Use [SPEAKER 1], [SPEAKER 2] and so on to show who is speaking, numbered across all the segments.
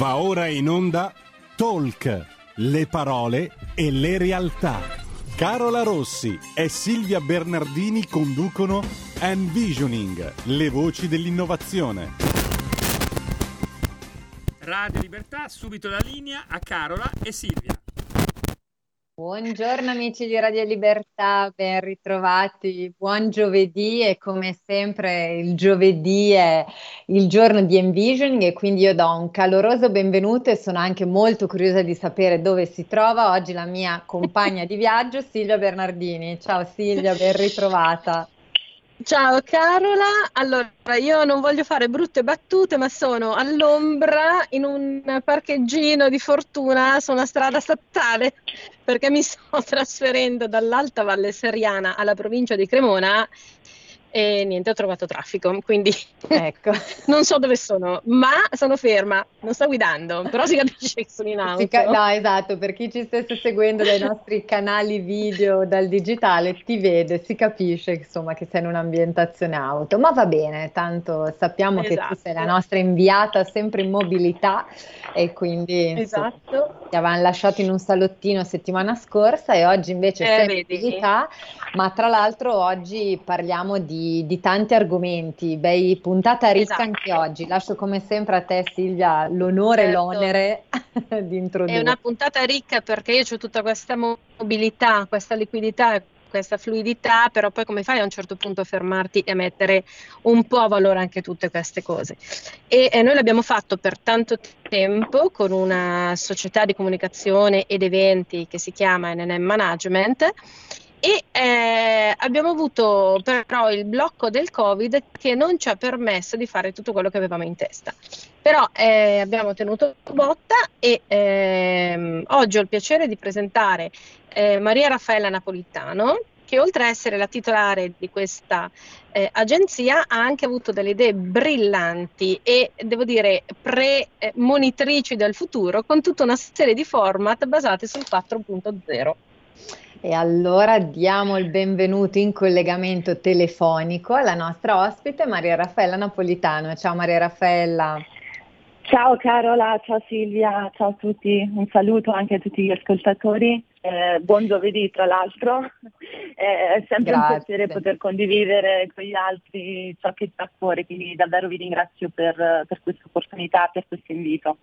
[SPEAKER 1] Va ora in onda Talk, le parole e le realtà. Carola Rossi e Silvia Bernardini conducono Envisioning, le voci dell'innovazione.
[SPEAKER 2] Radio Libertà, subito la linea a Carola e Silvia.
[SPEAKER 3] Buongiorno amici di Radio Libertà, ben ritrovati. Buon giovedì e come sempre il giovedì è il giorno di Envisioning e quindi io do un caloroso benvenuto e sono anche molto curiosa di sapere dove si trova oggi la mia compagna di viaggio Silvia Bernardini. Ciao Silvia, ben ritrovata.
[SPEAKER 4] Ciao Carola, allora io non voglio fare brutte battute, ma sono all'ombra in un parcheggino di fortuna su una strada statale perché mi sto trasferendo dall'Alta Valle Seriana alla provincia di Cremona e niente, ho trovato traffico, quindi ecco. non so dove sono, ma sono ferma, non sto guidando, però si capisce che sono in auto.
[SPEAKER 3] Ca- no, esatto, per chi ci stesse seguendo dai nostri canali video dal digitale ti vede, si capisce insomma che sei in un'ambientazione auto, ma va bene, tanto sappiamo esatto. che tu sei la esatto. nostra inviata sempre in mobilità e quindi esatto. insomma, ti avevano lasciato in un salottino settimana scorsa e oggi invece eh, sei in mobilità, ma tra l'altro oggi parliamo di di, tanti argomenti, bei puntata ricca esatto. anche oggi. Lascio come sempre a te Silvia l'onore e certo. l'onere di introdurre.
[SPEAKER 4] È una puntata ricca perché io ho tutta questa mobilità, questa liquidità questa fluidità, però poi come fai a un certo punto a fermarti e a mettere un po' a valore anche tutte queste cose? E, e noi l'abbiamo fatto per tanto tempo con una società di comunicazione ed eventi che si chiama NNM Management e eh, abbiamo avuto però il blocco del Covid che non ci ha permesso di fare tutto quello che avevamo in testa. Però eh, abbiamo tenuto botta e ehm, oggi ho il piacere di presentare eh, Maria Raffaella Napolitano, che oltre a essere la titolare di questa eh, agenzia ha anche avuto delle idee brillanti e devo dire premonitrici del futuro con tutta una serie di format basati sul 4.0.
[SPEAKER 3] E allora diamo il benvenuto in collegamento telefonico alla nostra ospite Maria Raffaella Napolitano. Ciao Maria Raffaella.
[SPEAKER 5] Ciao Carola, ciao Silvia, ciao a tutti, un saluto anche a tutti gli ascoltatori. Eh, buon giovedì tra l'altro, eh, è sempre Grazie. un piacere poter condividere con gli altri ciò che sta a cuore, quindi davvero vi ringrazio per, per questa opportunità, per questo invito.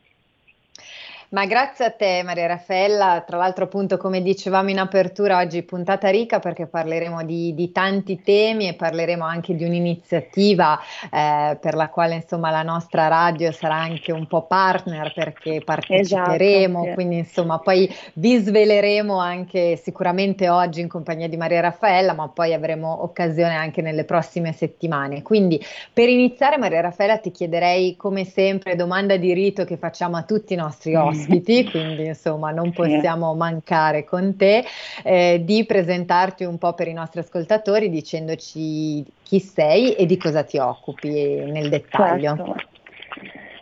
[SPEAKER 3] Ma grazie a te Maria Raffaella, tra l'altro appunto come dicevamo in apertura oggi puntata ricca perché parleremo di, di tanti temi e parleremo anche di un'iniziativa eh, per la quale insomma la nostra radio sarà anche un po' partner perché parteciperemo, esatto, sì. quindi insomma poi vi sveleremo anche sicuramente oggi in compagnia di Maria Raffaella, ma poi avremo occasione anche nelle prossime settimane. Quindi per iniziare Maria Raffaella ti chiederei come sempre domanda di rito che facciamo a tutti i nostri ospiti ospiti, quindi insomma non possiamo mancare con te, eh, di presentarti un po' per i nostri ascoltatori dicendoci chi sei e di cosa ti occupi nel dettaglio.
[SPEAKER 5] Certo.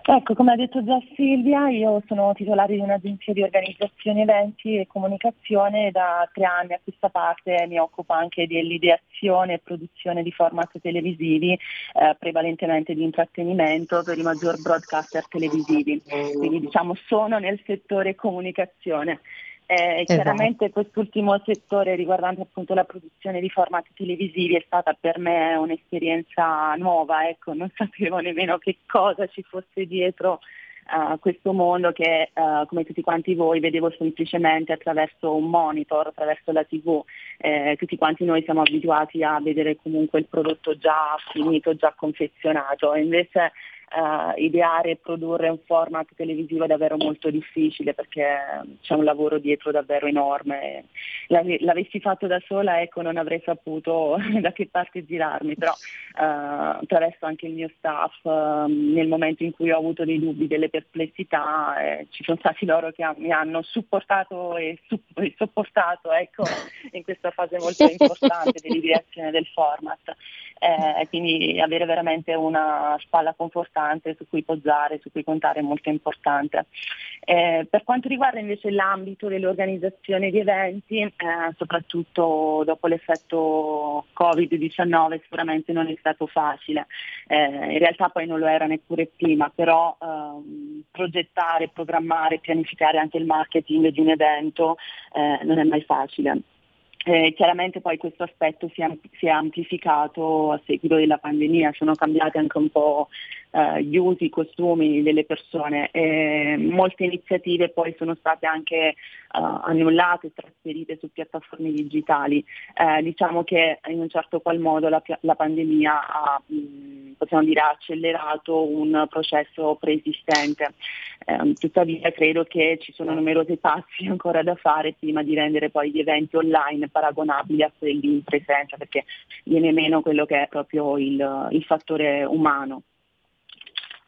[SPEAKER 5] Ecco, come ha detto già Silvia, io sono titolare di un'agenzia di organizzazione eventi e comunicazione e da tre anni a questa parte mi occupo anche dell'ideazione e produzione di format televisivi, eh, prevalentemente di intrattenimento per i maggior broadcaster televisivi. Quindi diciamo sono nel settore comunicazione. Eh, esatto. Chiaramente quest'ultimo settore riguardante appunto la produzione di format televisivi è stata per me un'esperienza nuova, ecco, non sapevo nemmeno che cosa ci fosse dietro a uh, questo mondo che uh, come tutti quanti voi vedevo semplicemente attraverso un monitor, attraverso la tv, eh, tutti quanti noi siamo abituati a vedere comunque il prodotto già finito, già confezionato, invece uh, ideare e produrre un format televisivo è davvero molto difficile perché c'è un lavoro dietro davvero enorme. L'avessi fatto da sola ecco non avrei saputo da che parte girarmi, però uh, attraverso anche il mio staff uh, nel momento in cui ho avuto dei dubbi, delle perplessità, eh, ci sono stati loro che mi hanno supportato e, su- e sopportato ecco, in questa fase molto importante dell'ideazione del format. Eh, quindi avere veramente una spalla confortante su cui poggiare, su cui contare è molto importante. Eh, per quanto riguarda invece l'ambito dell'organizzazione di eventi, eh, soprattutto dopo l'effetto Covid-19 sicuramente non è stato facile, eh, in realtà poi non lo era neppure prima, però ehm, progettare, programmare, pianificare anche il marketing di un evento eh, non è mai facile. Eh, chiaramente poi questo aspetto si è, si è, amplificato a seguito della pandemia, sono cambiati anche un po' eh, gli usi, i costumi delle persone. E molte iniziative poi sono state anche eh, annullate, trasferite su piattaforme digitali. Eh, diciamo che in un certo qual modo la, la pandemia ha, possiamo dire, accelerato un processo preesistente. Ehm, tuttavia credo che ci sono numerosi passi ancora da fare prima di rendere poi gli eventi online paragonabili a quelli in presenza, perché viene meno quello che è proprio il, il fattore umano.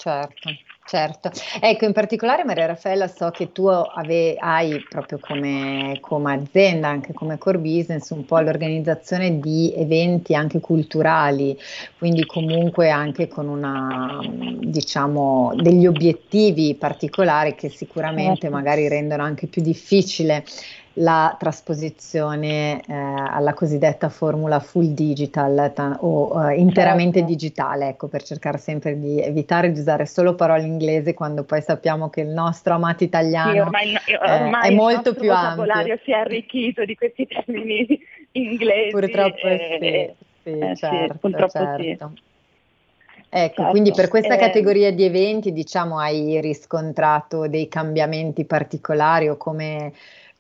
[SPEAKER 3] Certo, certo. Ecco, in particolare Maria Raffaella so che tu ave, hai proprio come, come, azienda, anche come core business, un po' l'organizzazione di eventi anche culturali, quindi comunque anche con una, diciamo, degli obiettivi particolari che sicuramente certo. magari rendono anche più difficile la trasposizione eh, alla cosiddetta formula full digital ta- o eh, interamente certo. digitale, ecco, per cercare sempre di evitare di usare solo parole inglesi quando poi sappiamo che il nostro amato italiano sì, ormai, ormai eh, è molto più ampio. Il vocabolario
[SPEAKER 5] si è arricchito di questi termini inglesi.
[SPEAKER 3] Purtroppo sì, sì, eh, certo, sì, certo. Ecco, certo. quindi per questa eh, categoria di eventi, diciamo, hai riscontrato dei cambiamenti particolari o come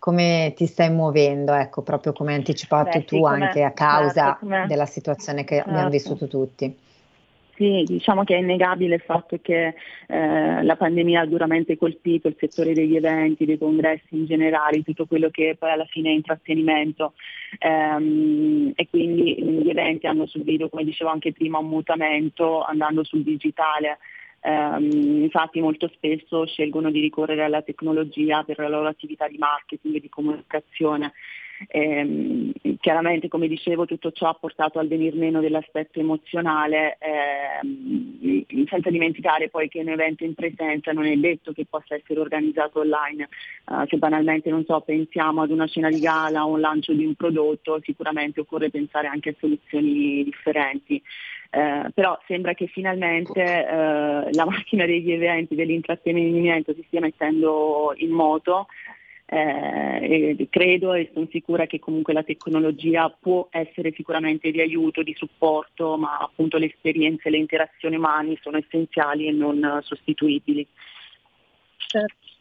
[SPEAKER 3] come ti stai muovendo, ecco, proprio come hai anticipato Beh, tu sì, anche a causa certo, della situazione che certo. abbiamo vissuto tutti.
[SPEAKER 5] Sì, diciamo che è innegabile il fatto che eh, la pandemia ha duramente colpito il settore degli eventi, dei congressi in generale, tutto quello che poi alla fine è intrattenimento ehm, e quindi gli eventi hanno subito, come dicevo anche prima, un mutamento andando sul digitale. Um, infatti molto spesso scelgono di ricorrere alla tecnologia per la loro attività di marketing e di comunicazione. Eh, chiaramente, come dicevo, tutto ciò ha portato al venir meno dell'aspetto emozionale, eh, senza dimenticare poi che un evento in presenza non è detto che possa essere organizzato online. Uh, se banalmente, non so, pensiamo ad una scena di gala o un lancio di un prodotto, sicuramente occorre pensare anche a soluzioni differenti. Eh, però sembra che finalmente eh, la macchina degli eventi, dell'intrattenimento si stia mettendo in moto eh, credo e sono sicura che comunque la tecnologia può essere sicuramente di aiuto, di supporto, ma appunto le esperienze, le interazioni umane sono essenziali e non sostituibili.
[SPEAKER 4] Certo.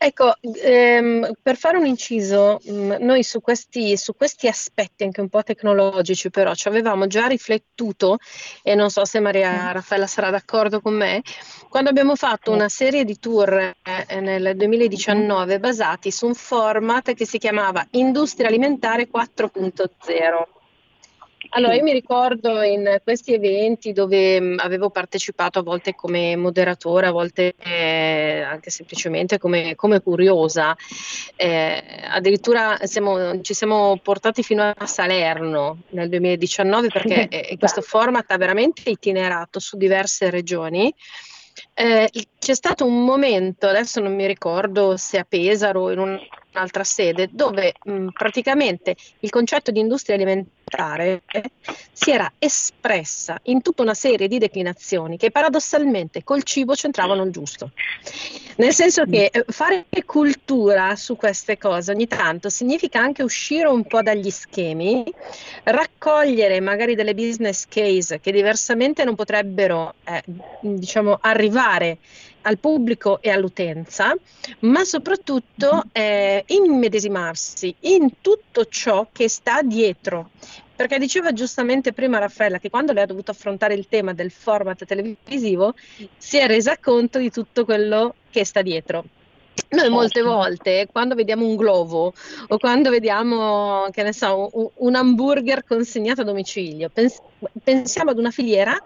[SPEAKER 4] Ecco, ehm, per fare un inciso, mh, mm, noi su questi, su questi, aspetti anche un po' tecnologici però ci avevamo già riflettuto e non so se Maria Raffaella sarà d'accordo con me, quando abbiamo fatto una serie di tour eh, nel 2019 basati su un format che si chiamava Industria Alimentare 4.0 allora, io mi ricordo in questi eventi dove mh, avevo partecipato a volte come moderatore, a volte eh, anche semplicemente come, come curiosa, eh, addirittura siamo, ci siamo portati fino a Salerno nel 2019 perché eh, questo format ha veramente itinerato su diverse regioni. Eh, c'è stato un momento, adesso non mi ricordo se a Pesaro o in un'altra sede, dove mh, praticamente il concetto di industria alimentare si era espressa in tutta una serie di declinazioni che paradossalmente col cibo c'entravano giusto. Nel senso che eh, fare cultura su queste cose ogni tanto significa anche uscire un po' dagli schemi, raccogliere magari delle business case che diversamente non potrebbero eh, diciamo, arrivare al pubblico e all'utenza, ma soprattutto eh, immedesimarsi in tutto ciò che sta dietro. Perché diceva giustamente prima Raffaella che quando lei ha dovuto affrontare il tema del format televisivo si è resa conto di tutto quello che sta dietro. Noi molte volte quando vediamo un globo o quando vediamo, che ne so, un, un hamburger consegnato a domicilio, pens- pensiamo ad una filiera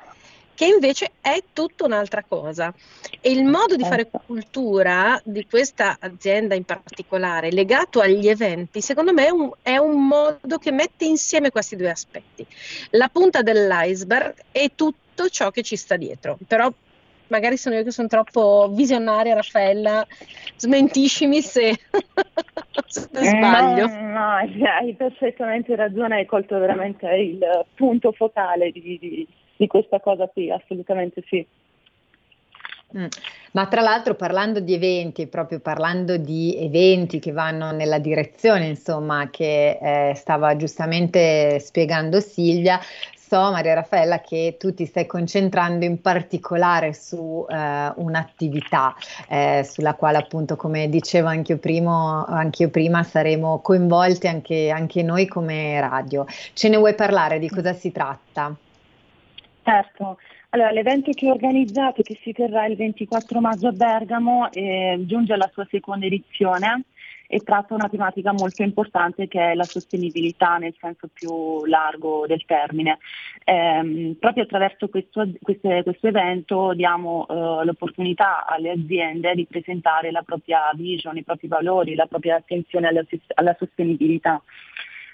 [SPEAKER 4] che invece è tutta un'altra cosa. E il modo di fare certo. cultura di questa azienda in particolare, legato agli eventi, secondo me è un, è un modo che mette insieme questi due aspetti. La punta dell'iceberg e tutto ciò che ci sta dietro. Però magari sono io che sono troppo visionaria, Raffaella, smentiscimi se, se sbaglio.
[SPEAKER 5] No, no, hai perfettamente ragione, hai colto veramente il punto focale di, di, di questa cosa qui, assolutamente sì.
[SPEAKER 3] Mm. Ma tra l'altro parlando di eventi, proprio parlando di eventi che vanno nella direzione, insomma, che eh, stava giustamente spiegando Silvia, so Maria Raffaella che tu ti stai concentrando in particolare su eh, un'attività eh, sulla quale appunto come dicevo anche io, primo, anche io prima saremo coinvolti anche, anche noi come radio. Ce ne vuoi parlare di cosa si tratta?
[SPEAKER 5] Certo, allora, l'evento che ho organizzato, che si terrà il 24 maggio a Bergamo, eh, giunge alla sua seconda edizione e tratta una tematica molto importante che è la sostenibilità nel senso più largo del termine. Eh, proprio attraverso questo, queste, questo evento diamo eh, l'opportunità alle aziende di presentare la propria vision, i propri valori, la propria attenzione alla, alla sostenibilità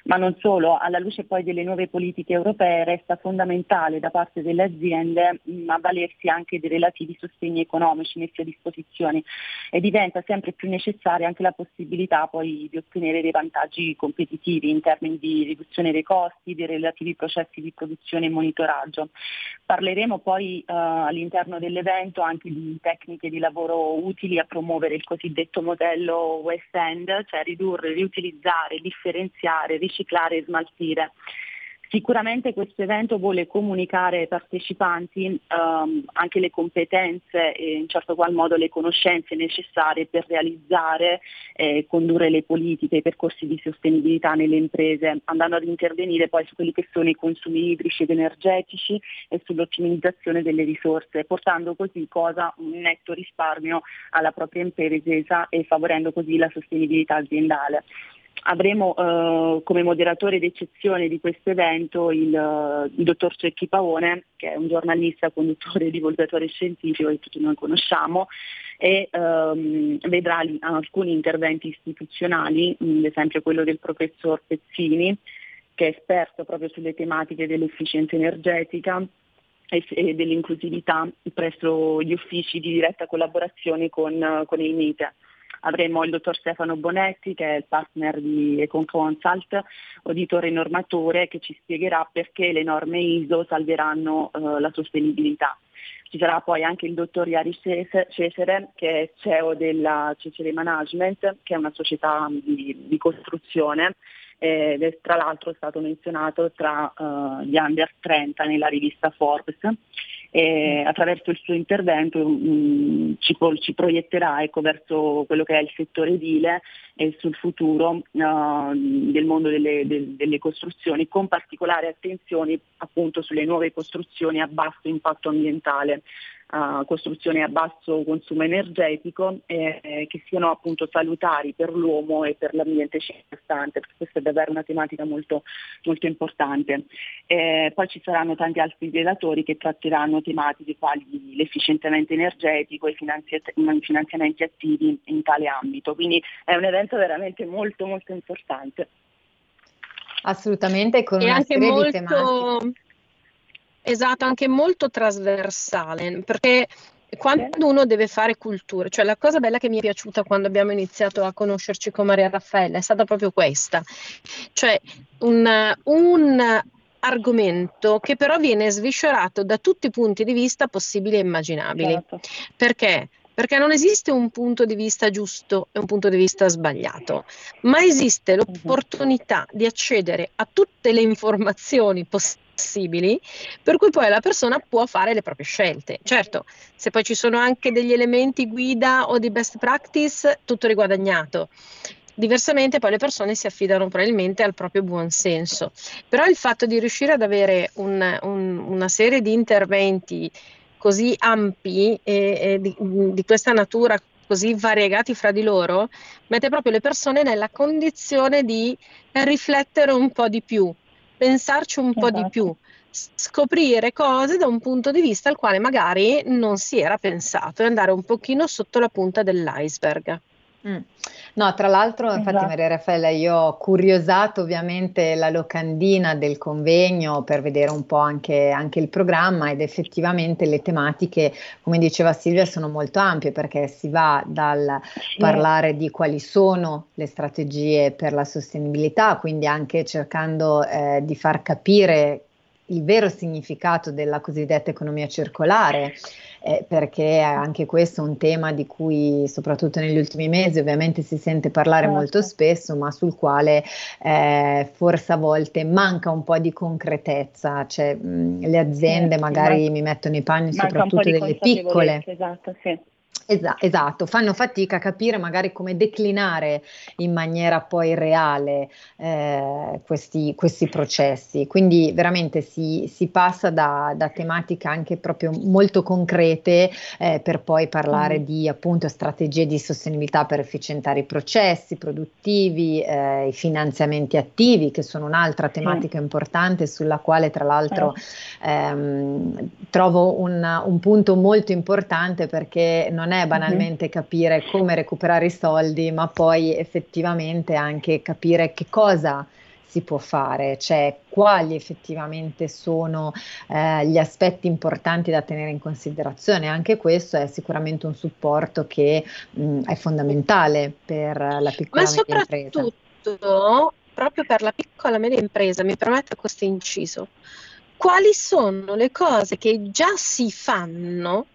[SPEAKER 5] ma non solo, alla luce poi delle nuove politiche europee resta fondamentale da parte delle aziende mh, avvalersi anche dei relativi sostegni economici messi a disposizione e diventa sempre più necessaria anche la possibilità poi di ottenere dei vantaggi competitivi in termini di riduzione dei costi, dei relativi processi di produzione e monitoraggio. Parleremo poi uh, all'interno dell'evento anche di tecniche di lavoro utili a promuovere il cosiddetto modello West End, cioè ridurre, riutilizzare, differenziare, riciclare riciclare e smaltire. Sicuramente questo evento vuole comunicare ai partecipanti ehm, anche le competenze e in certo qual modo le conoscenze necessarie per realizzare e eh, condurre le politiche, i percorsi di sostenibilità nelle imprese, andando ad intervenire poi su quelli che sono i consumi idrici ed energetici e sull'ottimizzazione delle risorse, portando così cosa un netto risparmio alla propria impresa e favorendo così la sostenibilità aziendale avremo eh, come moderatore d'eccezione di questo evento il, il, dottor Cecchi Pavone, che è un giornalista, conduttore e divulgatore scientifico che tutti noi conosciamo, e ehm, vedrà lì alcuni interventi istituzionali, ad esempio quello del professor Pezzini, che è esperto proprio sulle tematiche dell'efficienza energetica e, dell'inclusività presso gli uffici di diretta collaborazione con, con il MITE avremo il dottor Stefano Bonetti che è il partner di Econ Consult, auditore normatore che ci spiegherà perché le norme ISO salveranno eh, la sostenibilità. Ci sarà poi anche il dottor Iari Cesare che è CEO della Cesare Management, che è una società di, di costruzione ed è tra l'altro stato menzionato tra uh, gli under 30 nella rivista Forbes e attraverso il suo intervento mh, mm, ci, ci, proietterà ecco, verso quello che è il settore edile e sul futuro uh, del mondo delle, de, delle, costruzioni, con particolare attenzione appunto sulle nuove costruzioni a basso impatto ambientale uh, costruzioni a basso consumo energetico eh, che siano appunto salutari per l'uomo e per l'ambiente circostante, perché questa è davvero una tematica molto, molto importante. Eh, poi ci saranno tanti altri relatori che tratteranno tematiche quali l'efficientamento energetico e i finanziamenti attivi in tale ambito, quindi è un evento veramente molto molto importante.
[SPEAKER 3] Assolutamente, con e una serie molto... di tematiche
[SPEAKER 4] Esatto, anche molto trasversale, perché quando uno deve fare cultura, cioè la cosa bella che mi è piaciuta quando abbiamo iniziato a conoscerci con Maria Raffaella è stata proprio questa, cioè un, un argomento che però viene sviscerato da tutti i punti di vista possibili e immaginabili. Certo. Perché? Perché non esiste un punto di vista giusto e un punto di vista sbagliato, ma esiste mhm. l'opportunità di accedere a tutte le informazioni possibili possibili, per cui poi la persona può fare le proprie scelte. Certo, se poi ci sono anche degli elementi guida o di best practice, tutto riguadagnato. Diversamente poi le persone si affidano probabilmente al proprio buon senso. Però il fatto di riuscire ad avere un, un, una serie di interventi così ampi e, e di, di questa natura così variegati fra di loro, mette proprio le persone nella condizione di riflettere un po' di più pensarci un esatto. po' di esatto. più, scoprire cose da un punto di vista al quale magari non si era pensato e andare un pochino sotto la punta dell'iceberg.
[SPEAKER 3] Mm. No, tra l'altro, infatti,
[SPEAKER 5] Esatto.
[SPEAKER 3] Maria Raffaella, io ho curiosato ovviamente la locandina del convegno per vedere un po' anche, anche il programma ed effettivamente le tematiche, come diceva Silvia, sono molto ampie perché si va dal
[SPEAKER 5] Sì.
[SPEAKER 3] parlare di quali sono le strategie per la sostenibilità, quindi anche cercando eh, di far capire il vero significato della cosiddetta economia circolare, eh, perché anche questo è un tema di cui soprattutto negli ultimi mesi ovviamente si sente parlare
[SPEAKER 5] Certo.
[SPEAKER 3] molto spesso, ma sul quale eh, forse a volte manca un po' di concretezza, cioè mh, le aziende
[SPEAKER 5] Sì,
[SPEAKER 3] magari
[SPEAKER 5] man-
[SPEAKER 3] mi mettono i panni soprattutto delle piccole.
[SPEAKER 5] esatto, sì.
[SPEAKER 3] Esa- esatto, fanno fatica a capire magari come declinare in maniera poi reale eh, questi, questi processi. Quindi veramente si, si passa da, da tematiche anche proprio molto concrete eh, per poi parlare
[SPEAKER 5] Mm.
[SPEAKER 3] di appunto strategie di sostenibilità per efficientare i processi produttivi, eh, i finanziamenti attivi, che sono un'altra tematica importante sulla quale tra l'altro ehm, trovo un, un punto molto importante perché non è banalmente capire come recuperare i soldi, ma poi effettivamente anche capire che cosa si può fare, cioè quali effettivamente sono eh, gli aspetti importanti da tenere in considerazione. Anche questo è sicuramente un supporto che mh, è fondamentale per la piccola
[SPEAKER 4] Ma
[SPEAKER 3] media impresa.
[SPEAKER 4] soprattutto, proprio per la piccola e media impresa, mi permetta questo inciso, quali sono le cose che già si fanno,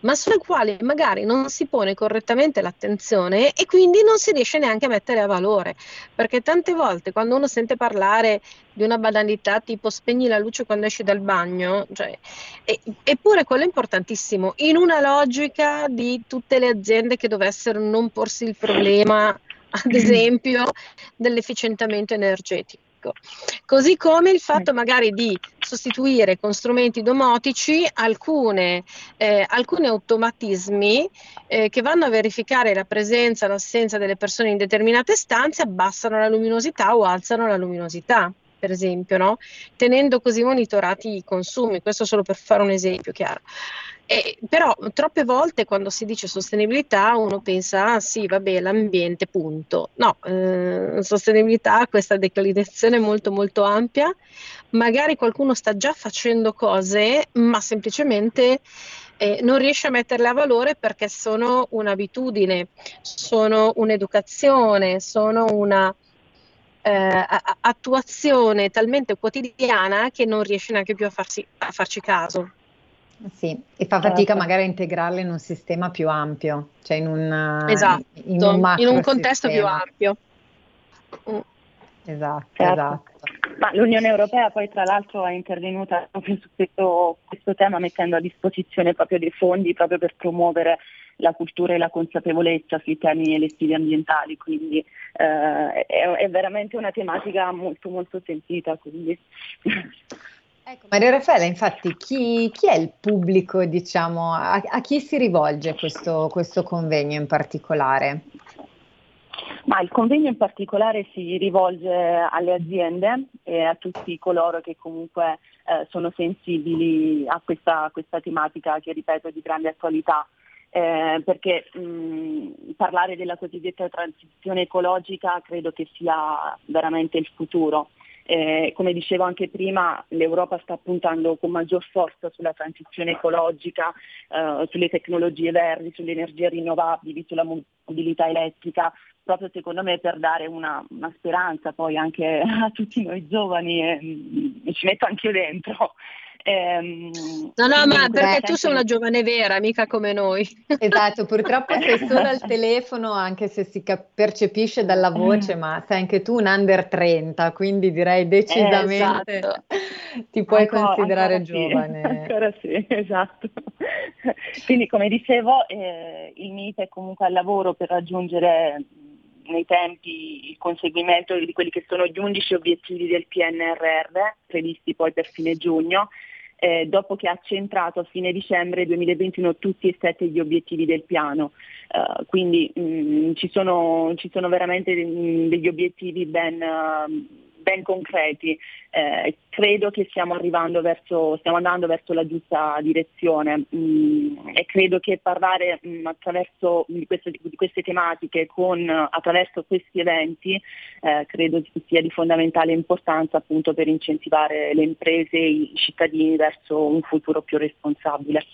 [SPEAKER 4] ma sulle quali magari non si pone correttamente l'attenzione e quindi non si riesce neanche a mettere a valore? Perché tante volte quando uno sente parlare di una banalità tipo spegni la luce quando esci dal bagno, cioè, e- eppure quello è importantissimo, in una logica di tutte le aziende che dovessero non porsi il problema, ad esempio, dell'efficientamento energetico. Così come il fatto magari di sostituire con strumenti domotici alcune, eh, alcuni automatismi eh, che vanno a verificare la presenza o l'assenza delle persone in determinate stanze, abbassano la luminosità o alzano la luminosità, per esempio, no? tenendo così monitorati i consumi. Questo solo per fare un esempio chiaro. E, però troppe volte quando si dice sostenibilità uno pensa, ah sì, vabbè, l'ambiente, punto. No, eh, sostenibilità ha questa declinazione molto molto ampia, magari qualcuno sta già facendo cose, ma semplicemente eh, non riesce a metterle a valore perché sono un'abitudine, sono un'educazione, sono una eh, attuazione talmente quotidiana che non riesce neanche più a, farsi, a farci caso.
[SPEAKER 3] Sì, e fa fatica
[SPEAKER 5] Certo.
[SPEAKER 3] magari a integrarle in un sistema più ampio, cioè in un,
[SPEAKER 4] Esatto,
[SPEAKER 3] in un macro
[SPEAKER 4] in un contesto più ampio. Mm.
[SPEAKER 3] Esatto,
[SPEAKER 5] Certo.
[SPEAKER 3] esatto.
[SPEAKER 5] Ma l'Unione Europea poi tra l'altro è intervenuta proprio su questo, questo tema mettendo a disposizione proprio dei fondi proprio per promuovere la cultura e la consapevolezza sui temi elettivi ambientali, quindi eh, è, è veramente una tematica molto molto sentita. Quindi.
[SPEAKER 3] Ecco, Maria Raffaella, infatti, chi, chi è il pubblico, diciamo, a, a chi si rivolge questo, questo convegno in particolare?
[SPEAKER 5] Ma il convegno in particolare si rivolge alle aziende e a tutti coloro che comunque eh, sono sensibili a questa, questa tematica che ripeto è di grande attualità. Eh, perché mh, parlare della cosiddetta transizione ecologica credo che sia veramente il futuro. Eh, come dicevo anche prima, l'Europa sta puntando con maggior forza sulla transizione ecologica, eh, sulle tecnologie verdi, sulle energie rinnovabili, sulla mobilità elettrica, proprio secondo me per dare una, una speranza poi anche a tutti noi giovani e, e ci metto anche io dentro. Ehm,
[SPEAKER 4] No, no, ma perché tu sei una giovane vera, mica come noi.
[SPEAKER 3] Esatto, purtroppo sei solo al telefono, anche se si cap- percepisce dalla voce, ma sei anche tu un under 30, quindi direi decisamente
[SPEAKER 4] Esatto.
[SPEAKER 3] ti puoi
[SPEAKER 5] Ancora-
[SPEAKER 3] considerare
[SPEAKER 5] ancora sì,
[SPEAKER 3] giovane.
[SPEAKER 5] Ancora sì, esatto. Quindi come dicevo, eh, il MIT è comunque al lavoro per raggiungere mh, nei tempi il conseguimento di quelli che sono gli 11 obiettivi del PNRR, previsti poi per fine giugno, eh, dopo che ha centrato a fine dicembre 2021 tutti e sette gli obiettivi del piano. Eh, quindi mh, ci, sono, ci sono veramente mh, degli obiettivi ben, eh, ben concreti. Eh, credo che stiamo, verso, stiamo andando verso la giusta direzione mm, e credo che parlare mh, mm, attraverso di queste, di queste, tematiche, con, attraverso questi eventi, eh, credo sia di fondamentale importanza appunto per incentivare le imprese e i cittadini verso un futuro più responsabile.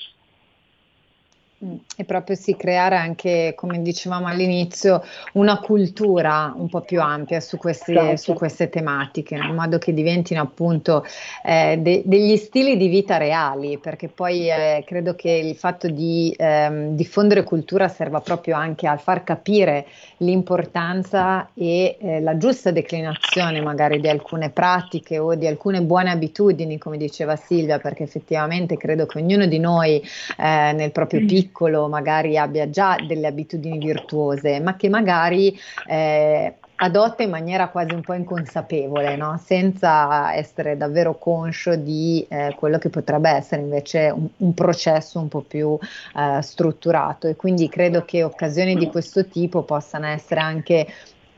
[SPEAKER 3] Mm, e proprio sì, creare anche, come dicevamo all'inizio, una cultura un po' più ampia su queste, certo. su queste tematiche, in modo che diventino appunto eh, de- degli stili di vita reali, perché poi eh, credo che il fatto di ehm, diffondere cultura serva proprio anche a far capire l'importanza e eh, la giusta declinazione magari di alcune pratiche o di alcune buone abitudini, come diceva Silvia, perché effettivamente credo che ognuno di noi eh, nel proprio piccolo piccolo magari abbia già delle abitudini virtuose, ma che magari eh, adotta in maniera quasi un po' inconsapevole, no? senza essere davvero conscio di eh, quello che potrebbe essere invece un, un processo un po' più eh, strutturato. E quindi credo che occasioni di questo tipo possano essere anche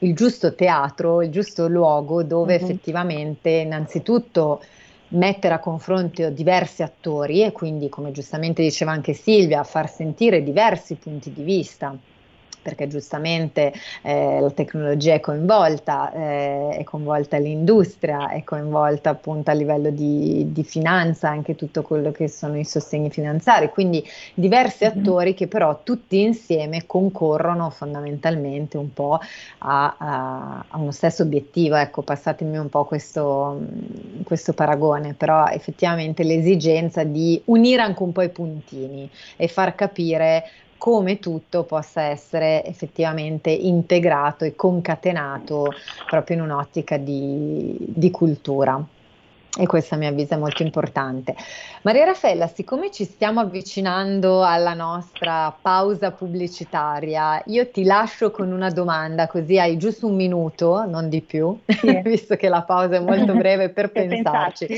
[SPEAKER 3] il giusto teatro, il giusto luogo dove uh-huh. effettivamente innanzitutto mettere a confronto diversi attori e quindi, come giustamente diceva anche Silvia, far sentire diversi punti di vista perché giustamente eh, la tecnologia è coinvolta, eh, è coinvolta l'industria, è coinvolta appunto a livello di, di, finanza anche tutto quello che sono i sostegni finanziari, quindi diversi mm-hmm. attori che però tutti insieme concorrono fondamentalmente un po' a, a, a uno stesso obiettivo, ecco passatemi un po' questo, questo paragone, però effettivamente l'esigenza di unire anche un po' i puntini e far capire come tutto possa essere effettivamente integrato e concatenato proprio in un'ottica di, di cultura. E questo a mio avviso è molto importante. Maria Raffaella, siccome ci stiamo avvicinando alla nostra pausa pubblicitaria, io ti lascio con una domanda, così hai giusto un minuto, non di più, sì. visto che la pausa è molto breve per, per pensarci.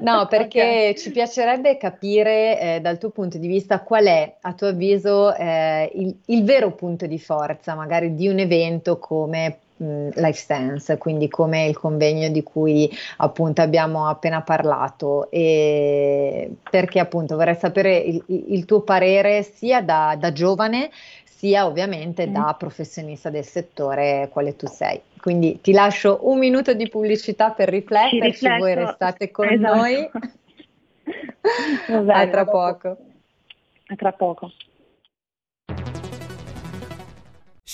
[SPEAKER 3] No, perché okay. ci piacerebbe capire eh, dal tuo punto di vista qual è, a tuo avviso, eh, il, il vero punto di forza magari di un evento come mh, Life Sense, quindi come il convegno di cui appunto abbiamo appena parlato e perché appunto vorrei sapere il, il tuo parere sia da, da giovane sia ovviamente mm. da professionista del settore quale tu sei. Quindi ti lascio un minuto di pubblicità per rifletterci, voi restate con esatto. noi. a tra poco.
[SPEAKER 5] A tra poco.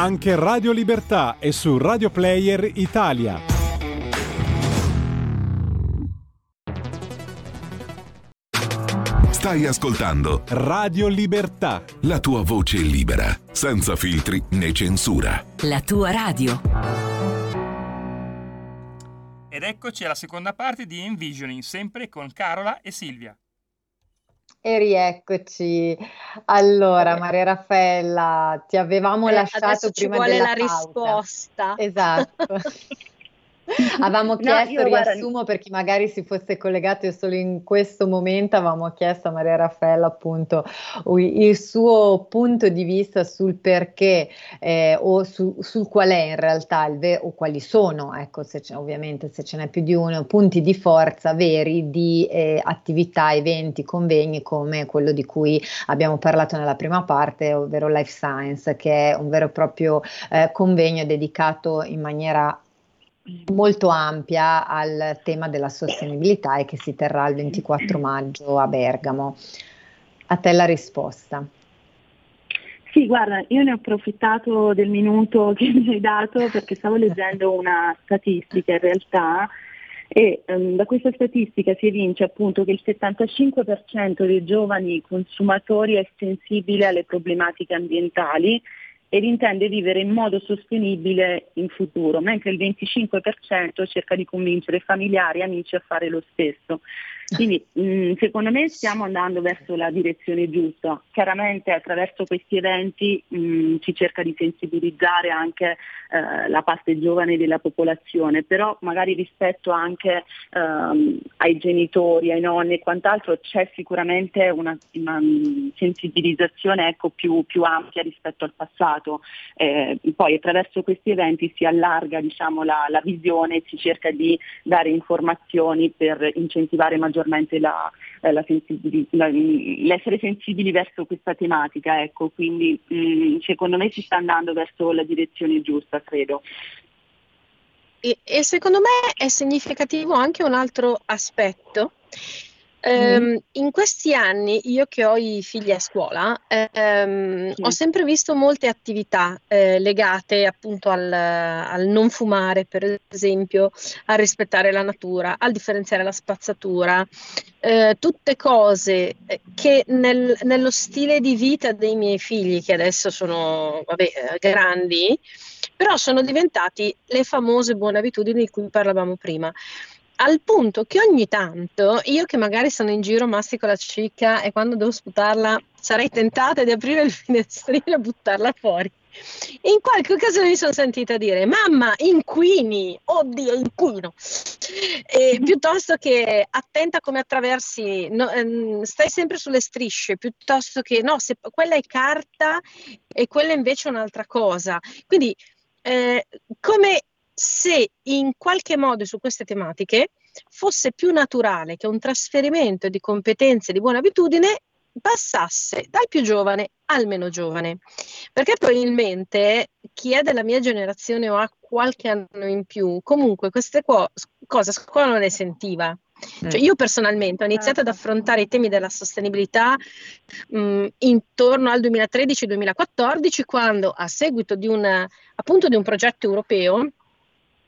[SPEAKER 1] Anche Radio Libertà è su Radio Player Italia.
[SPEAKER 6] Stai ascoltando
[SPEAKER 1] Radio Libertà.
[SPEAKER 6] La tua voce libera, senza filtri né censura.
[SPEAKER 7] La tua radio.
[SPEAKER 2] Ed eccoci alla seconda parte di Envisioning, sempre con Carola e Silvia.
[SPEAKER 3] E rieccoci. Allora, Maria Raffaella, ti avevamo
[SPEAKER 4] Eh,
[SPEAKER 3] lasciato
[SPEAKER 4] adesso ci
[SPEAKER 3] prima
[SPEAKER 4] vuole la
[SPEAKER 3] pausa.
[SPEAKER 4] risposta.
[SPEAKER 3] Esatto. avevamo chiesto,
[SPEAKER 5] guarda,
[SPEAKER 3] riassumo per chi magari si fosse collegato solo in questo momento, avevamo chiesto a Maria Raffaella appunto il suo punto di vista sul perché eh, o su, sul qual è in realtà il ve- o quali sono, ecco, se ovviamente se ce n'è più di uno, punti di forza veri di eh, attività, eventi, convegni come quello di cui abbiamo parlato nella prima parte, ovvero Life Science, che è un vero e proprio eh, convegno dedicato in maniera molto ampia al tema della sostenibilità e che si terrà il 24 maggio a Bergamo. A te la risposta.
[SPEAKER 5] Sì, guarda, io ne ho approfittato del minuto che mi hai dato perché stavo leggendo una statistica in realtà e um, da questa statistica si evince appunto che il 75% dei giovani consumatori è sensibile alle problematiche ambientali ed intende vivere in modo sostenibile in futuro, mentre il 25% cerca di convincere familiari e amici a fare lo stesso. Quindi mh, mm, secondo me stiamo andando verso la direzione giusta. Chiaramente attraverso questi eventi mh, mm, si cerca di sensibilizzare anche eh, la parte giovane della popolazione, però magari rispetto anche ehm, ai genitori, ai nonni e quant'altro c'è sicuramente una, una mm, sensibilizzazione ecco, più, più, ampia rispetto al passato. Eh, poi attraverso questi eventi si allarga diciamo, la, la visione si cerca di dare informazioni per incentivare maggiormente maggiormente la, eh, la sensibili, l'essere sensibili verso questa tematica, ecco, quindi mh, mm, secondo me si sta andando verso la direzione giusta, credo.
[SPEAKER 4] E, e secondo me è significativo anche un altro aspetto Um, in questi anni, io che ho i figli a scuola, um, sì. ho sempre visto molte attività eh, legate appunto al, al, non fumare, per esempio, a rispettare la natura, al differenziare la spazzatura, eh, tutte cose eh, che nel, nello stile di vita dei miei figli, che adesso sono vabbè, grandi, però sono diventati le famose buone abitudini di cui parlavamo prima al punto che ogni tanto io che magari sono in giro mastico la cicca e quando devo sputarla sarei tentata di aprire il finestrino e buttarla fuori. In qualche occasione mi sono sentita dire mamma inquini, oddio inquino, e, piuttosto che attenta come attraversi, no, ehm, stai sempre sulle strisce, piuttosto che no, se quella è carta e quella invece è un'altra cosa. Quindi eh, come se in qualche modo su queste tematiche fosse più naturale che un trasferimento di competenze di buona abitudine passasse dal più giovane al meno giovane. Perché probabilmente chi è della mia generazione o ha qualche anno in più, comunque queste co- cose a scuola non le sentiva. Cioè, mm. io personalmente ho iniziato ad affrontare i temi della sostenibilità mh, intorno al 2013-2014, quando a seguito di un, appunto di un progetto europeo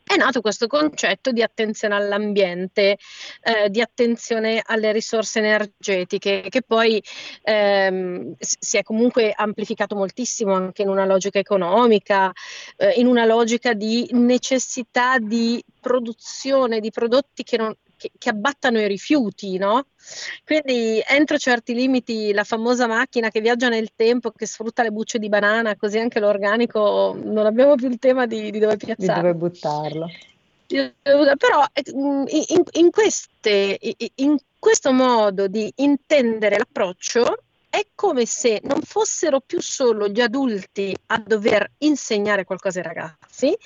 [SPEAKER 4] è nato questo concetto di attenzione all'ambiente, eh, di attenzione alle risorse energetiche, che poi ehm, si è comunque amplificato moltissimo anche in una logica economica, eh, in una logica di necessità di produzione di prodotti che non, che, che abbattano i rifiuti, no? Quindi entro certi limiti la famosa macchina che viaggia nel tempo, che sfrutta le bucce di banana, così anche l'organico non abbiamo più il tema di, di dove piazzarlo.
[SPEAKER 3] Di dove buttarlo.
[SPEAKER 4] Però in, in, queste, in questo modo di intendere l'approccio è come se non fossero più solo gli adulti a dover insegnare qualcosa ai ragazzi,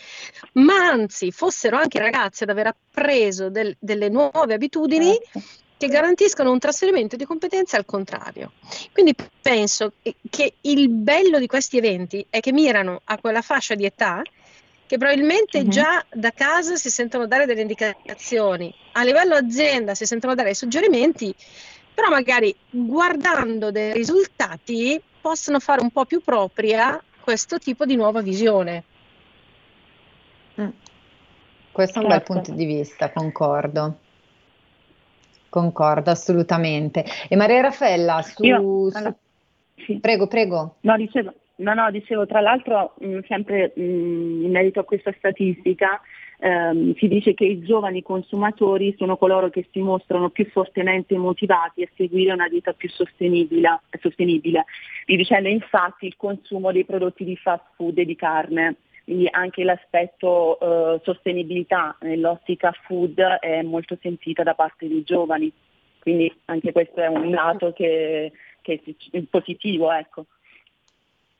[SPEAKER 4] ma anzi fossero anche i ragazzi ad aver appreso del, delle nuove abitudini certo. che garantiscono un trasferimento di competenze al contrario. Quindi penso che il bello di questi eventi è che mirano a quella fascia di età che probabilmente uh-huh. già da casa si sentono dare delle indicazioni, a livello azienda si sentono dare suggerimenti però magari guardando dei risultati possono fare un po' più propria questo tipo di nuova visione.
[SPEAKER 3] Mm. Questo è un certo. bel punto di vista, concordo. Concordo assolutamente. E Maria Raffaella, su, Io, allora, sì. prego, prego.
[SPEAKER 5] No, dicevo, no, no, dicevo tra l'altro, mh, sempre mh, in merito a questa statistica, ehm, si dice che i giovani consumatori sono coloro che si mostrano più fortemente motivati a seguire una dieta più sostenibile, sostenibile riducendo infatti il consumo dei prodotti di fast food e di carne. quindi anche l'aspetto eh, sostenibilità nell'ottica food è molto sentita da parte dei giovani, quindi anche questo è un lato che, che è positivo. Ecco.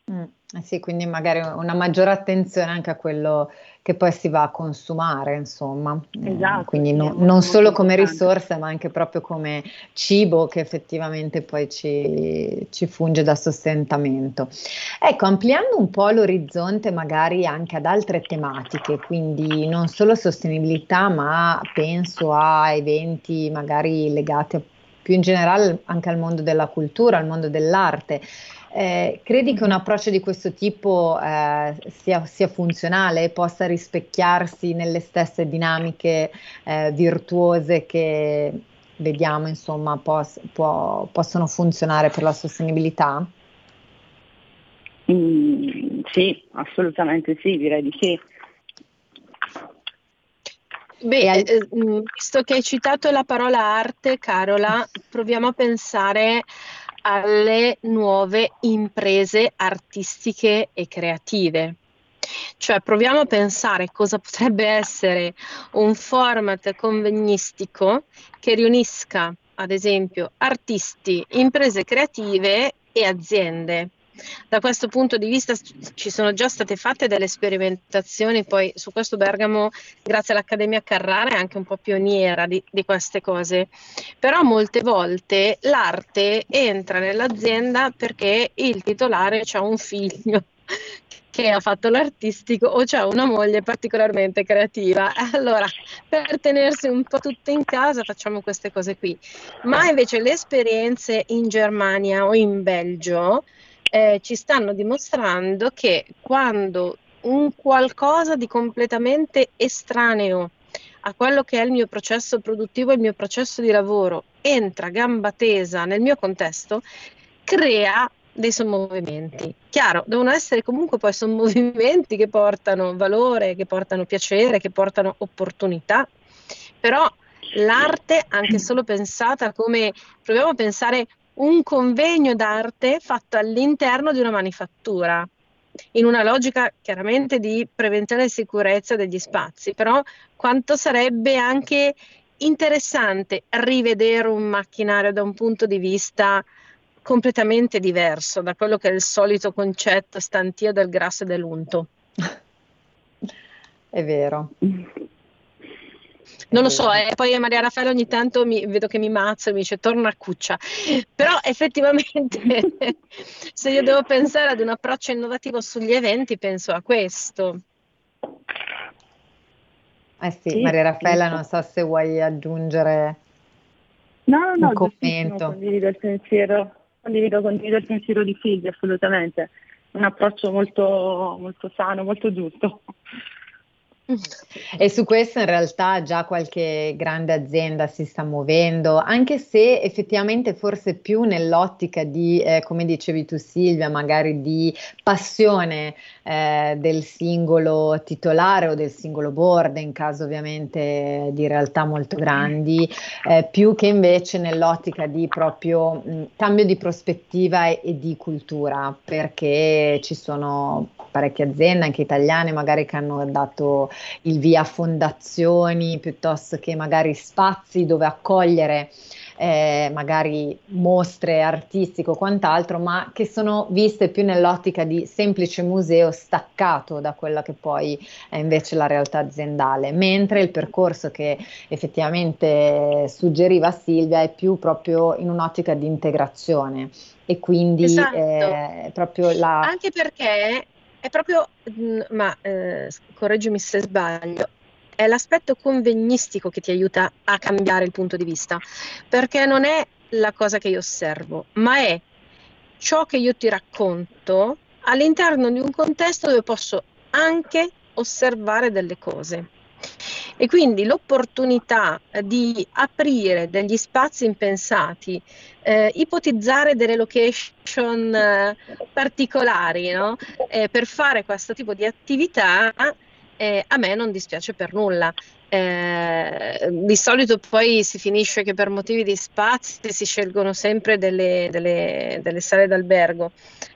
[SPEAKER 3] Mm, eh sì, quindi magari una maggiore attenzione anche a quello che poi si va a consumare, insomma.
[SPEAKER 5] Eh, esatto,
[SPEAKER 3] eh, quindi no, non solo come
[SPEAKER 5] importante.
[SPEAKER 3] risorsa, ma anche proprio come cibo che effettivamente poi ci, ci funge da sostentamento. Ecco, ampliando un po' l'orizzonte magari anche ad altre tematiche, quindi non solo sostenibilità, ma penso a eventi magari legati più in generale anche al mondo della cultura, al mondo dell'arte. Eh, credi che un approccio di questo tipo eh, sia, sia, funzionale e possa rispecchiarsi nelle stesse dinamiche eh, virtuose che vediamo, insomma, pos- può, possono funzionare per la sostenibilità?
[SPEAKER 5] Mm, sì, assolutamente sì, direi di sì.
[SPEAKER 4] Beh, eh, visto che hai citato la parola arte, Carola, proviamo a pensare alle nuove imprese artistiche e creative. Cioè proviamo a pensare cosa potrebbe essere un format convegnistico che riunisca, ad esempio, artisti, imprese creative e aziende. Da questo punto di vista ci sono già state fatte delle sperimentazioni, poi su questo Bergamo, grazie all'Accademia Carrara, è anche un po' pioniera di, di queste cose. Però molte volte l'arte entra nell'azienda perché il titolare ha un figlio che ha fatto l'artistico o c'ha una moglie particolarmente creativa. Allora, per tenersi un po' tutte in casa facciamo queste cose qui. Ma invece le esperienze in Germania o in Belgio eh, ci stanno dimostrando che quando un qualcosa di completamente estraneo a quello che è il mio processo produttivo, il mio processo di lavoro, entra gamba tesa nel mio contesto, crea dei sommovimenti. Chiaro, devono essere comunque poi sommovimenti che portano valore, che portano piacere, che portano opportunità, però l'arte, anche solo pensata come, proviamo a pensare un convegno d'arte fatto all'interno di una manifattura, in una logica chiaramente di prevenzione e sicurezza degli spazi, però quanto sarebbe anche interessante rivedere un macchinario da un punto di vista completamente diverso da quello che è il solito concetto stantio del grasso e dell'unto.
[SPEAKER 3] È vero.
[SPEAKER 4] Non lo so, eh, poi Maria Raffaella ogni tanto mi, vedo che mi mazza e mi dice torna a cuccia, però effettivamente se io devo pensare ad un approccio innovativo sugli eventi penso a questo.
[SPEAKER 3] Eh sì, sì Maria Raffaella, sì. non so se vuoi aggiungere
[SPEAKER 5] no, no, no,
[SPEAKER 3] un commento.
[SPEAKER 5] Condivido il pensiero, condivido, condivido il pensiero di Silvia, assolutamente. Un approccio molto, molto sano, molto giusto.
[SPEAKER 3] E su questo in realtà già qualche grande azienda si sta muovendo, anche se effettivamente forse più nell'ottica di, eh, come dicevi tu Silvia, magari di passione eh, del singolo titolare o del singolo board, in caso ovviamente di realtà molto grandi, eh, più che invece nell'ottica di proprio mh, cambio di prospettiva e, e di cultura, perché ci sono parecchie aziende, anche italiane, magari che hanno dato il via fondazioni piuttosto che magari spazi dove accogliere eh, magari mostre artistiche o quant'altro, ma che sono viste più nell'ottica di semplice museo staccato da quella che poi è invece la realtà aziendale, mentre il percorso che effettivamente suggeriva Silvia è più proprio in un'ottica di integrazione e quindi
[SPEAKER 4] esatto.
[SPEAKER 3] eh, proprio la...
[SPEAKER 4] Anche perché è proprio, mm, ma eh, correggimi se sbaglio, è l'aspetto convegnistico che ti aiuta a cambiare il punto di vista, perché non è la cosa che io osservo, ma è ciò che io ti racconto all'interno di un contesto dove posso anche osservare delle cose. E quindi l'opportunità di aprire degli spazi impensati, eh, ipotizzare delle location eh, particolari no? eh, per fare questo tipo di attività, eh, a me non dispiace per nulla. Eh, di solito poi si finisce che per motivi di spazi si scelgono sempre delle, delle, delle sale d'albergo,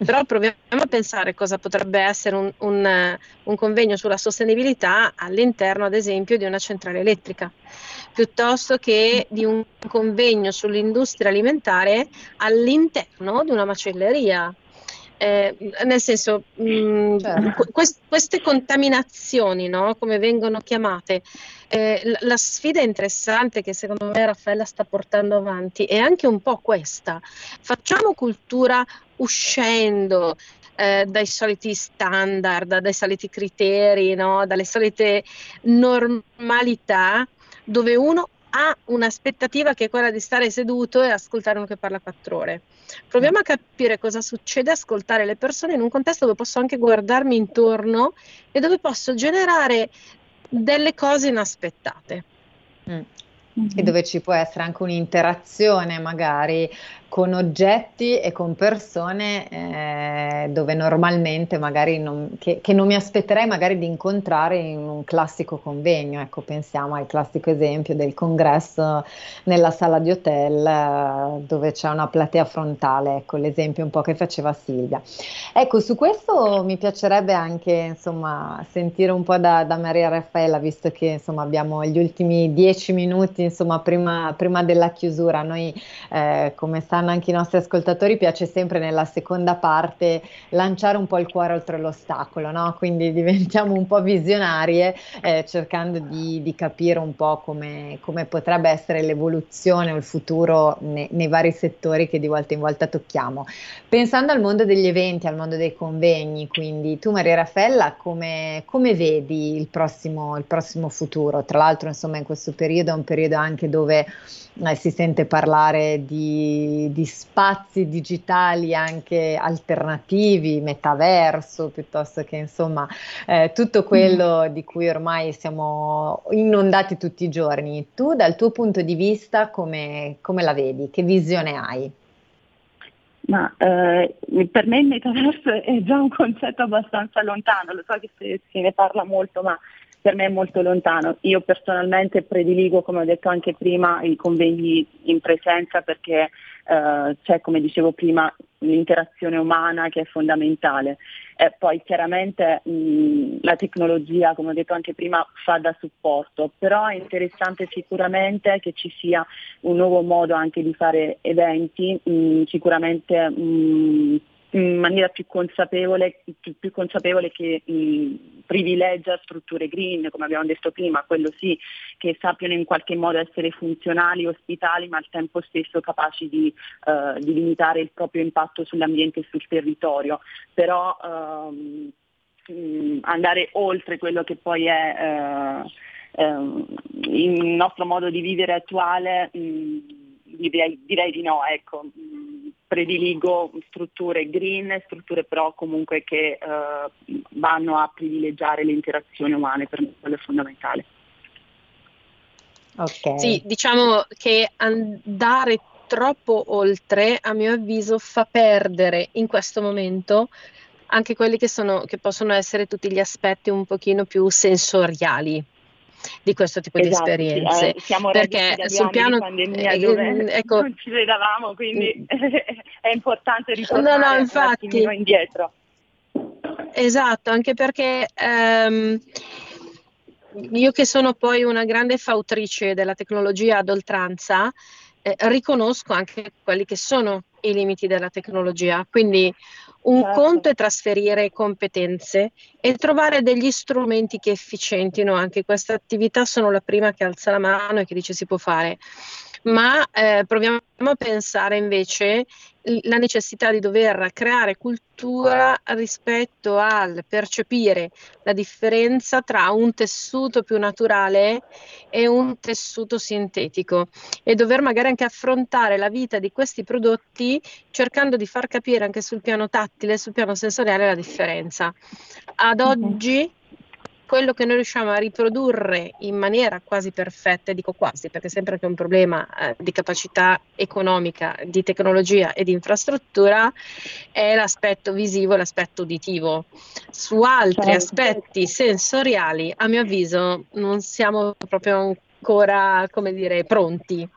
[SPEAKER 4] però proviamo a pensare cosa potrebbe essere un, un, un convegno sulla sostenibilità all'interno ad esempio di una centrale elettrica, piuttosto che di un convegno sull'industria alimentare all'interno di una macelleria eh, nel senso, mh, mm, certo. quest- queste contaminazioni, no? come vengono chiamate, eh, la, la sfida interessante che secondo me Raffaella sta portando avanti è anche un po' questa. Facciamo cultura uscendo eh, dai soliti standard, dai soliti criteri, no? dalle solite normalità dove uno ha un'aspettativa che è quella di stare seduto e ascoltare uno che parla quattro ore. Proviamo a capire cosa succede, ascoltare le persone in un contesto dove posso anche guardarmi intorno e dove posso generare delle cose inaspettate.
[SPEAKER 3] Mm. E dove ci può essere anche un'interazione magari con oggetti e con persone eh, dove normalmente magari non, che, che, non mi aspetterei magari di incontrare in un classico convegno. Ecco, pensiamo al classico esempio del congresso nella sala di hotel eh, dove c'è una platea frontale, ecco l'esempio un po' che faceva Silvia. Ecco, su questo mi piacerebbe anche insomma sentire un po' da, da Maria Raffaella, visto che insomma abbiamo gli ultimi dieci minuti insomma prima, prima della chiusura. Noi eh, come sa sanno anche i nostri ascoltatori, piace sempre nella seconda parte lanciare un po' il cuore oltre l'ostacolo, no? quindi diventiamo un po' visionarie eh, cercando di, di, capire un po' come, come, potrebbe essere l'evoluzione o il futuro ne, nei vari settori che di volta in volta tocchiamo. Pensando al mondo degli eventi, al mondo dei convegni, quindi tu Maria Raffaella come, come vedi il prossimo, il prossimo futuro? Tra l'altro insomma in questo periodo è un periodo anche dove eh, si sente parlare di, di, spazi digitali anche alternativi, metaverso, piuttosto che insomma eh, tutto quello mm. di cui ormai siamo inondati tutti i giorni. Tu dal tuo punto di vista come, come la vedi? Che visione hai?
[SPEAKER 5] Ma eh, per me il metaverso è già un concetto abbastanza lontano, lo so che se, se ne parla molto, ma per me è molto lontano. Io personalmente prediligo, come ho detto anche prima, i convegni in presenza perché eh, c'è, come dicevo prima, l'interazione umana che è fondamentale. E poi chiaramente mh, la tecnologia, come ho detto anche prima, fa da supporto, però è interessante sicuramente che ci sia un nuovo modo anche di fare eventi, mh, sicuramente mh, in maniera più consapevole, più, più consapevole che mh, privilegia strutture green, come abbiamo detto prima, quello sì, che sappiano in qualche modo essere funzionali, ospitali, ma al tempo stesso capaci di, uh, di limitare il proprio impatto sull'ambiente e sul territorio. Però uh, mh, andare oltre quello che poi è uh, il nostro modo di vivere attuale, direi, direi, di no. Ecco prediligo strutture green, strutture però comunque che eh, vanno a privilegiare le interazioni umane, per me quello è fondamentale.
[SPEAKER 4] Okay. Sì, diciamo che andare troppo oltre, a mio avviso, fa perdere in questo momento anche quelli che, sono, che possono essere tutti gli aspetti un pochino più sensoriali di questo tipo esatto, di esperienze.
[SPEAKER 5] Eh, siamo perché sul piano di pandemia eh, dove ecco, non ci vedavamo, quindi mm. è importante ritornare no, no, infatti, un indietro.
[SPEAKER 4] Esatto, anche perché ehm, io che sono poi una grande fautrice della tecnologia ad oltranza, eh, riconosco anche quelli che sono i limiti della tecnologia. Quindi un certo. conto è trasferire competenze e trovare degli strumenti che efficientino anche questa attività. Sono la prima che alza la mano e che dice si può fare ma eh, proviamo a pensare invece la necessità di dover creare cultura rispetto al percepire la differenza tra un tessuto più naturale e un tessuto sintetico e dover magari anche affrontare la vita di questi prodotti cercando di far capire anche sul piano tattile, sul piano sensoriale la differenza. Ad oggi quello che noi riusciamo a riprodurre in maniera quasi perfetta, dico quasi perché sempre che è un problema eh, di capacità economica, di tecnologia e di infrastruttura, è l'aspetto visivo e l'aspetto uditivo. Su altri certo. aspetti sensoriali, a mio avviso, non siamo proprio ancora, come dire, pronti.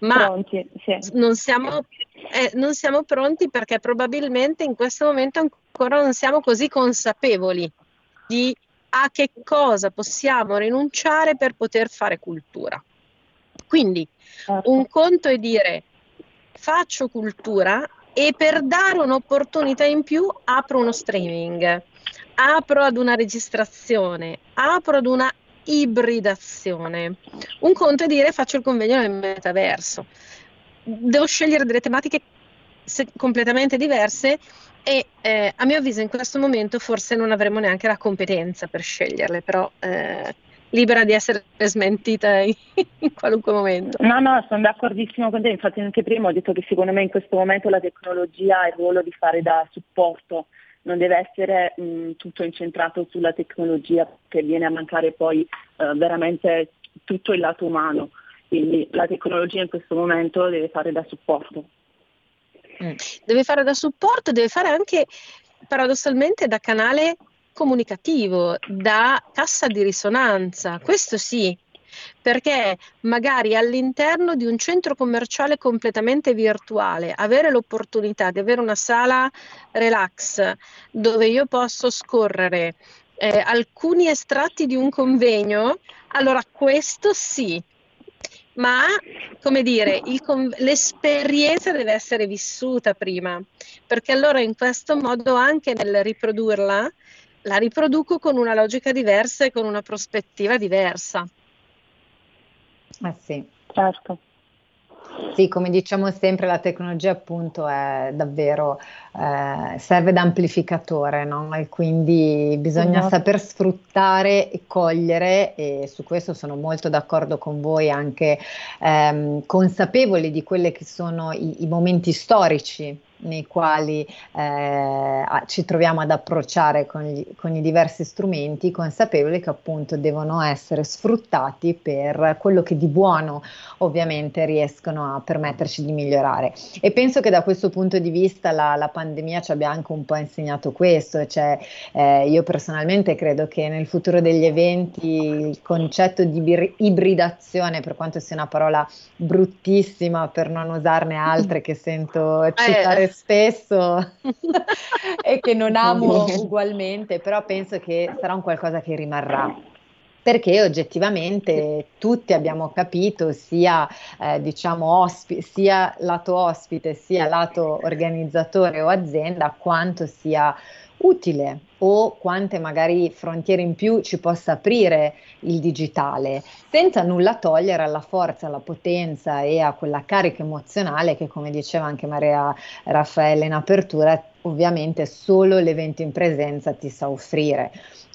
[SPEAKER 4] Ma pronti, sì. non, siamo, eh, non siamo pronti perché probabilmente in questo momento ancora non siamo così consapevoli di a che cosa possiamo rinunciare per poter fare cultura. Quindi certo. un conto è dire faccio cultura e per dare un'opportunità in più apro uno streaming, apro ad una registrazione, apro ad una ibridazione. Un conto è dire faccio il convegno nel metaverso. Devo scegliere delle tematiche completamente diverse e eh, a mio avviso in questo momento forse non avremo neanche la competenza per sceglierle, però eh, libera di essere smentita in, in, qualunque momento.
[SPEAKER 5] No, no, sono d'accordissimo con te, infatti anche prima ho detto che secondo me in questo momento la tecnologia ha il ruolo di fare da supporto, non deve essere mh, tutto incentrato sulla tecnologia che viene a mancare poi eh, veramente tutto il lato umano, quindi la tecnologia in questo momento deve fare da supporto.
[SPEAKER 4] Mm. Deve fare da supporto, deve fare anche paradossalmente da canale comunicativo, da cassa di risonanza, questo sì, perché magari all'interno di un centro commerciale completamente virtuale avere l'opportunità di avere una sala relax dove io posso scorrere eh, alcuni estratti di un convegno, allora questo sì, ma come dire, il, l'esperienza deve essere vissuta prima, perché allora in questo modo anche nel riprodurla, la riproduco con una logica diversa e con una prospettiva diversa.
[SPEAKER 3] Eh sì, certo. Sì, come diciamo sempre, la tecnologia appunto è davvero, eh, serve da amplificatore, no? E quindi bisogna uh-huh. saper sfruttare e cogliere, e su questo sono molto d'accordo con voi, anche ehm, consapevoli di quelli che sono i, i momenti storici nei quali eh, ci troviamo ad approcciare con, gli, con, i diversi strumenti, consapevoli che appunto devono essere sfruttati per quello che di buono ovviamente riescono a permetterci di migliorare. E penso che da questo punto di vista la, la pandemia ci abbia anche un po' insegnato questo, cioè eh, io personalmente credo che nel futuro degli eventi il concetto di bir- ibridazione, per quanto sia una parola bruttissima per non usarne altre che sento eh, citare spesso e che non amo ugualmente, però penso che sarà un qualcosa che rimarrà. Perché oggettivamente tutti abbiamo capito sia eh, diciamo ospi- sia lato ospite sia lato organizzatore o azienda quanto sia utile o quante magari frontiere in più ci possa aprire il digitale, senza nulla togliere alla forza, alla potenza e a quella carica emozionale che, come diceva anche Maria Raffaele in apertura, ovviamente solo l'evento in presenza ti sa offrire.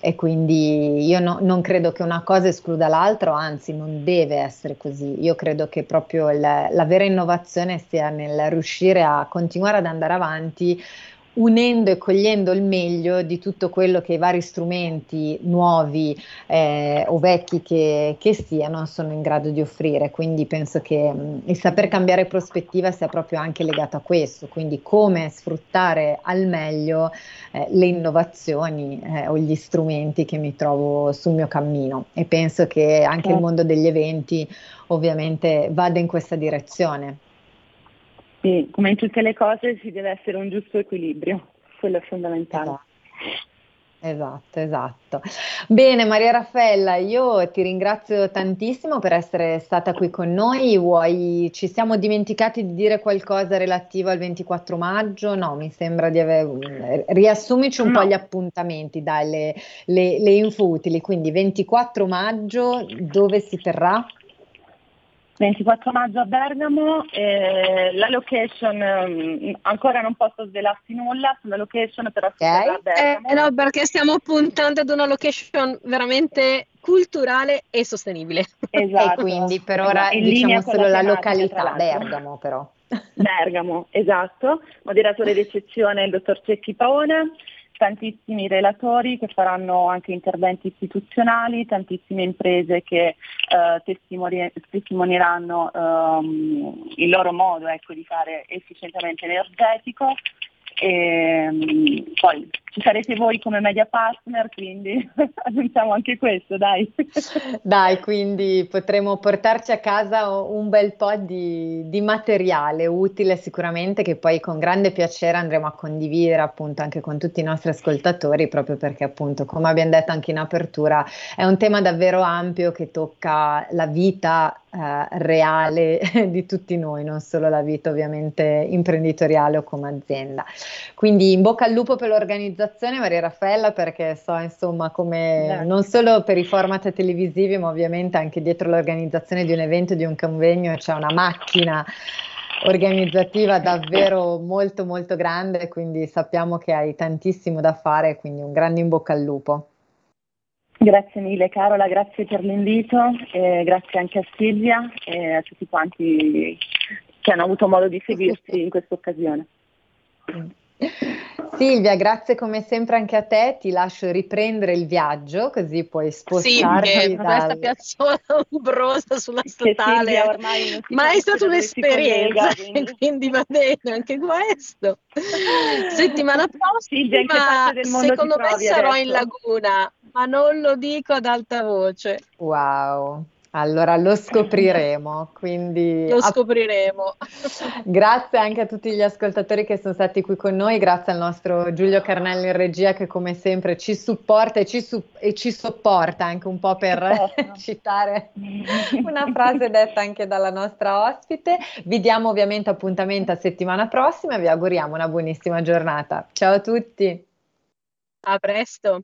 [SPEAKER 3] E quindi io no, non credo che una cosa escluda l'altra, anzi non deve essere così. Io credo che proprio il, la vera innovazione sia nel riuscire a continuare ad andare avanti unendo e cogliendo il meglio di tutto quello che i vari strumenti nuovi eh, o vecchi che, che, siano sono in grado di offrire. Quindi penso che mh, mm, il saper cambiare prospettiva sia proprio anche legato a questo, quindi come sfruttare al meglio eh, le innovazioni eh, o gli strumenti che mi trovo sul mio cammino e penso che anche il certo. mondo degli eventi ovviamente vada in questa direzione.
[SPEAKER 5] Sì, come in tutte le cose ci deve essere un giusto equilibrio, quello è fondamentale.
[SPEAKER 3] Esatto. Esatto, Bene, Maria Raffaella, io ti ringrazio tantissimo per essere stata qui con noi. Vuoi, ci siamo dimenticati di dire qualcosa relativo al 24 maggio? No, mi sembra di aver. Riassumici un no. po' gli appuntamenti, dai, le, le, le info utili. Quindi 24 maggio, dove si terrà?
[SPEAKER 5] 24 maggio a Bergamo, eh, la location um, ancora non posso svelarti nulla sulla location però okay. a Bergamo.
[SPEAKER 4] Eh, no, perché stiamo puntando ad una location veramente culturale e sostenibile.
[SPEAKER 3] Esatto. e quindi per ora esatto. diciamo solo la, la località Bergamo però.
[SPEAKER 5] Bergamo, esatto. Moderatore d'eccezione il dottor Cecchi Paone. Tantissimi relatori che faranno anche interventi istituzionali, tantissime imprese che eh, testimoni- testimonieranno ehm, il loro modo ecco, di fare efficientamento energetico. E, ehm, poi ci sarete voi come media partner, quindi aggiungiamo anche questo, dai.
[SPEAKER 3] Dai, quindi potremo portarci a casa un bel po' di, di, materiale utile sicuramente che poi con grande piacere andremo a condividere appunto anche con tutti i nostri ascoltatori, proprio perché appunto, come abbiamo detto anche in apertura, è un tema davvero ampio che tocca la vita eh, reale di tutti noi, non solo la vita ovviamente imprenditoriale o come azienda. Quindi in bocca al lupo per l'organizzazione Maria Raffaella perché so insomma come Grazie. non solo per i format televisivi ma ovviamente anche dietro l'organizzazione di un evento, di un convegno c'è una macchina organizzativa davvero molto molto grande, quindi sappiamo che hai tantissimo da fare, quindi un grande in bocca al lupo.
[SPEAKER 5] Grazie mille Carola, grazie per l'invito, eh, grazie anche a Silvia e a tutti quanti che hanno avuto modo di seguirci in questa occasione.
[SPEAKER 3] Silvia, grazie come sempre anche a te, ti lascio riprendere il viaggio così puoi spostarti
[SPEAKER 4] sì, dal... questa piazzola ombrosa sulla statale, ma è stata un'esperienza, collega, quindi. va bene anche questo. Settimana prossima, secondo me sarò adesso. in laguna, ma non lo dico ad alta voce.
[SPEAKER 3] Wow. Allora lo scopriremo, quindi
[SPEAKER 4] lo scopriremo.
[SPEAKER 3] grazie anche a tutti gli ascoltatori che sono stati qui con noi, grazie al nostro Giulio Carnello in regia che come sempre ci supporta e ci, su- e ci sopporta anche un po' per citare una frase detta anche dalla nostra ospite. Vi diamo ovviamente appuntamento a settimana prossima e vi auguriamo una buonissima giornata. Ciao a tutti.
[SPEAKER 4] A presto.